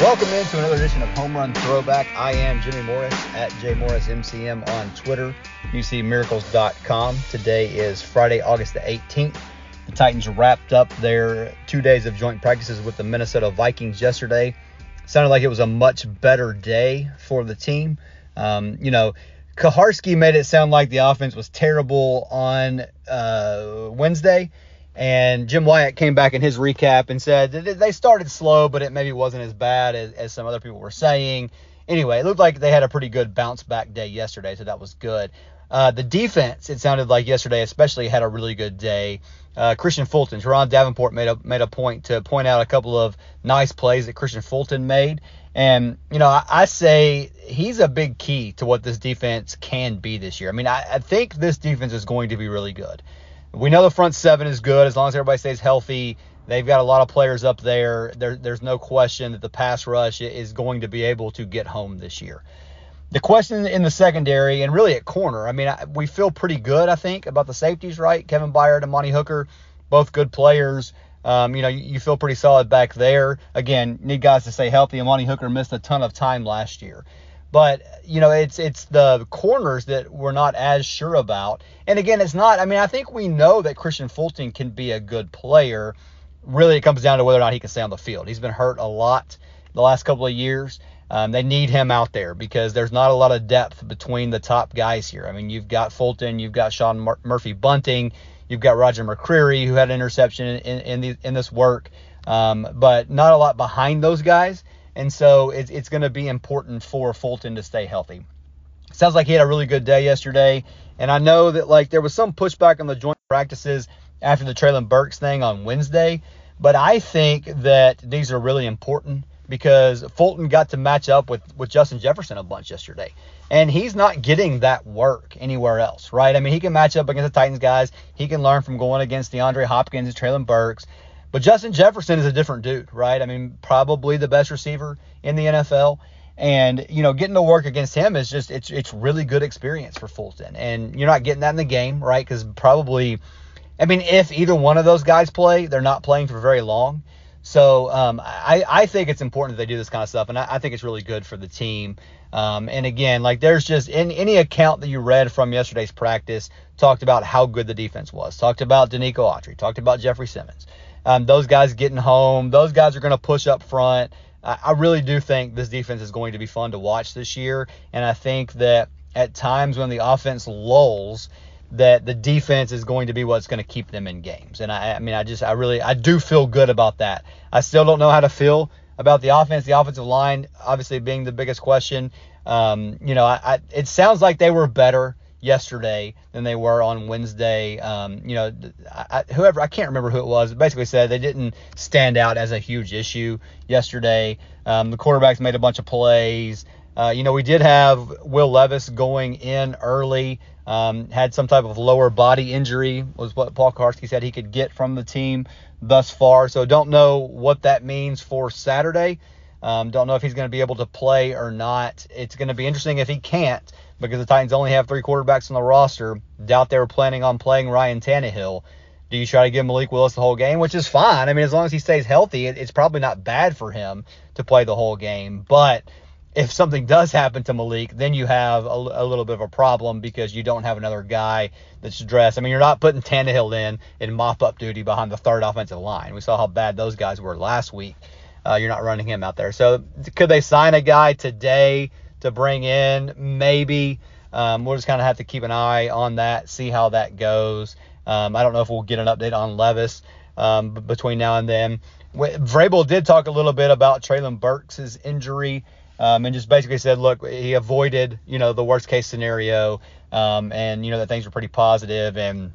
Welcome into another edition of Home Run Throwback. I am Jimmy Morris at JMorrisMCM on Twitter, UCMiracles.com. Today is Friday, August the 18th. The Titans wrapped up their two days of joint practices with the Minnesota Vikings yesterday. Sounded like it was a much better day for the team. Um, you know, Kuharsky made it sound like the offense was terrible on uh, Wednesday. And Jim Wyatt came back in his recap and said they started slow, but it maybe wasn't as bad as, as some other people were saying. Anyway, it looked like they had a pretty good bounce back day yesterday, so that was good. Uh, the defense, it sounded like yesterday, especially had a really good day. Uh, Kristian Fulton, Ron Davenport made a made a point to point out a couple of nice plays that Kristian Fulton made, and you know I, I, say he's a big key to what this defense can be this year. I mean I, I think this defense is going to be really good. We know the front seven is good as long as everybody stays healthy. They've got a lot of players up there. there there's no question that the pass rush is going to be able to get home this year. The question in the secondary and really at corner, I mean, I, we feel pretty good, I think, about the safeties, right? Kevin Byard and Amani Hooker, both good players. Um, you know, you, you, feel pretty solid back there. Again, need guys to stay healthy. And Amani Hooker missed a ton of time last year. But you know, it's it's the corners that we're not as sure about. And again, it's not. I mean, I think we know that Kristian Fulton can be a good player. Really, it comes down to whether or not he can stay on the field. He's been hurt a lot the last couple of years. Um, they need him out there because there's not a lot of depth between the top guys here. I mean, you've got Fulton, you've got Sean Mur- Murphy Bunting, you've got Roger McCreary who had an interception in in, in, the, in this work, um, but not a lot behind those guys. And so it's, it's going to be important for Fulton to stay healthy. Sounds like he had a really good day yesterday. And I know that like there was some pushback on the joint practices after the Treylon Burks thing on Wednesday. But I think that these are really important because Fulton got to match up with, with Justin Jefferson a bunch yesterday. And he's not getting that work anywhere else, right? I mean, he can match up against the Titans guys. He can learn from going against DeAndre Hopkins and Treylon Burks. But Justin Jefferson is a different dude, right? I mean, probably the best receiver in the NFL. And, you know, getting to work against him is just, it's, it's really good experience for Fulton. And you're not getting that in the game, right? Because probably, I mean, if either one of those guys play, they're not playing for very long. So um, I, I think it's important that they do this kind of stuff. And I, I think it's really good for the team. Um, and again, like there's just in any account that you read from yesterday's practice talked about how good the defense was, talked about Denico Autry, talked about Jeffrey Simmons. Um, those guys getting home, those guys are going to push up front. I, I really do think this defense is going to be fun to watch this year, and I think that at times when the offense lulls, that the defense is going to be what's going to keep them in games. And I, I mean, I just, I really, I do feel good about that. I still don't know how to feel about the offense, the offensive line, obviously being the biggest question. Um, you know, I, I, it sounds like they were better yesterday than they were on Wednesday. Um, you know, I, whoever I can't remember who it was, basically said they didn't stand out as a huge issue yesterday. Um, the quarterbacks made a bunch of plays. Uh, you know, we did have Will Levis going in early. Um, had some type of lower body injury was what Paul Kuharsky said he could get from the team thus far. So don't know what that means for Saturday. Um, don't know if he's going to be able to play or not. It's going to be interesting if he can't because the Titans only have three quarterbacks on the roster. Doubt they were planning on playing Ryan Tannehill. Do you try to give Malik Willis the whole game, which is fine? I mean, as long as he stays healthy, it, it's probably not bad for him to play the whole game. But if something does happen to Malik, then you have a, a, little bit of a problem because you don't have another guy that's dressed. I mean, you're not putting Tannehill in in mop up duty behind the third offensive line. We saw how bad those guys were last week. Uh, you're not running him out there. So could they sign a guy today to bring in, maybe. Um, we'll just kind of have to keep an eye on that, see how that goes. Um, I don't know if we'll get an update on Levis um, between now and then. Vrabel did talk a little bit about Treylon Burks' injury um, and just basically said, look, he avoided, you know, the worst case scenario um, and, you know, that things were pretty positive and,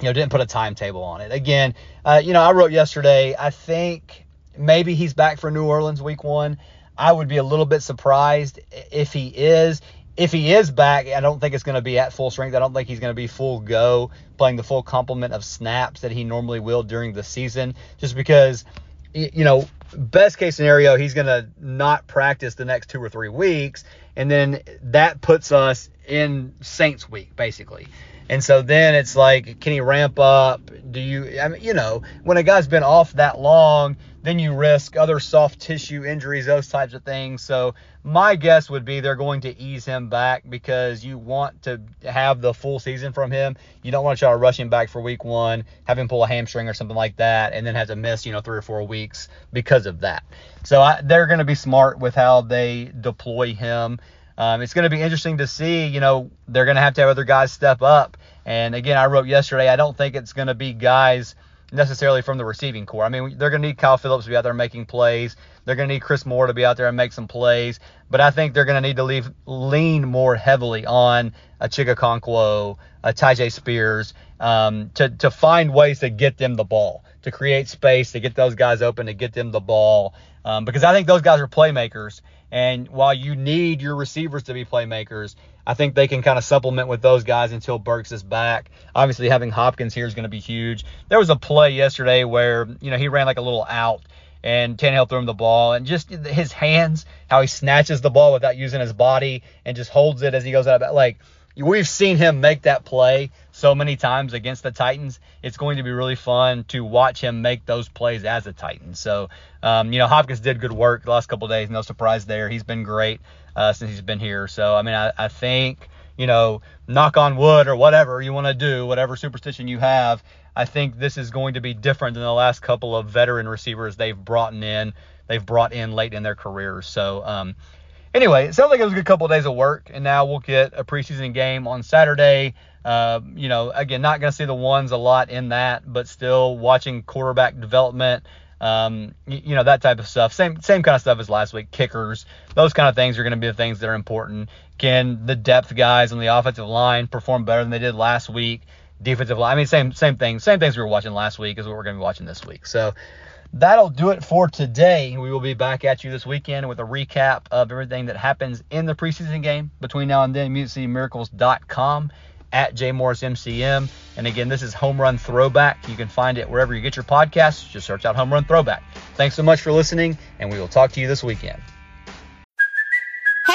you know, didn't put a timetable on it. Again, uh, you know, I wrote yesterday, I think maybe he's back for New Orleans week one. I would be a little bit surprised if he is. If he is back, I don't think it's going to be at full strength. I don't think he's going to be full go, playing the full complement of snaps that he normally will during the season, just because, you know, best case scenario, he's going to not practice the next two or three weeks. And then that puts us in Saints week, basically. And so then it's like, can he ramp up? Do you, I mean, you know, when a guy's been off that long, then you risk other soft tissue injuries, those types of things. So my guess would be they're going to ease him back because you want to have the full season from him. You don't want to try to rush him back for week one, have him pull a hamstring or something like that, and then have to miss, you know, three or four weeks because of that. So I, they're going to be smart with how they deploy him. Um, it's going to be interesting to see. You know, they're going to have to have other guys step up. And again, I wrote yesterday, I don't think it's going to be guys necessarily from the receiving core. I mean, they're going to need Kyle Phillips to be out there making plays. They're going to need Chris Moore to be out there and make some plays. But I think they're going to need to leave, lean more heavily on a Chig Okonkwo, a Tyjae Spears, um, to, to find ways to get them the ball, to create space, to get those guys open, to get them the ball. Um, because I think those guys are playmakers. And while you need your receivers to be playmakers, I think they can kind of supplement with those guys until Burks is back. Obviously, having Hopkins here is going to be huge. There was a play yesterday where, you know, he ran like a little out and Tannehill threw him the ball and just his hands, how he snatches the ball without using his body and just holds it as he goes out. Like, we've seen him make that play so many times against the Titans. It's going to be really fun to watch him make those plays as a Titan. So, um, you know, Hopkins did good work the last couple days. No surprise there. He's been great uh, since he's been here. So, I mean, I, I think, you know, knock on wood or whatever you want to do, whatever superstition you have, I think this is going to be different than the last couple of veteran receivers they've brought in. They've brought in late in their careers. So, um, anyway, it sounds like it was a good couple of days of work, and now we'll get a preseason game on Saturday. Uh, you know, again, not going to see the ones a lot in that, but still watching quarterback development. Um, you, you, know that type of stuff. Same same kind of stuff as last week. Kickers, those kind of things are going to be the things that are important. Can the depth guys on the offensive line perform better than they did last week? Defensive line, I mean, same same thing. Same things we were watching last week is what we're going to be watching this week. So that'll do it for today. We will be back at you this weekend with a recap of everything that happens in the preseason game between now and then. MusicCityMiracles.com at JMorrisMCM. And again, this is Home Run Throwback. You can find it wherever you get your podcasts. Just search out Home Run Throwback. Thanks so much for listening, and we will talk to you this weekend.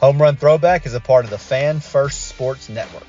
Home Run Throwback is a part of the Fan First Sports Network.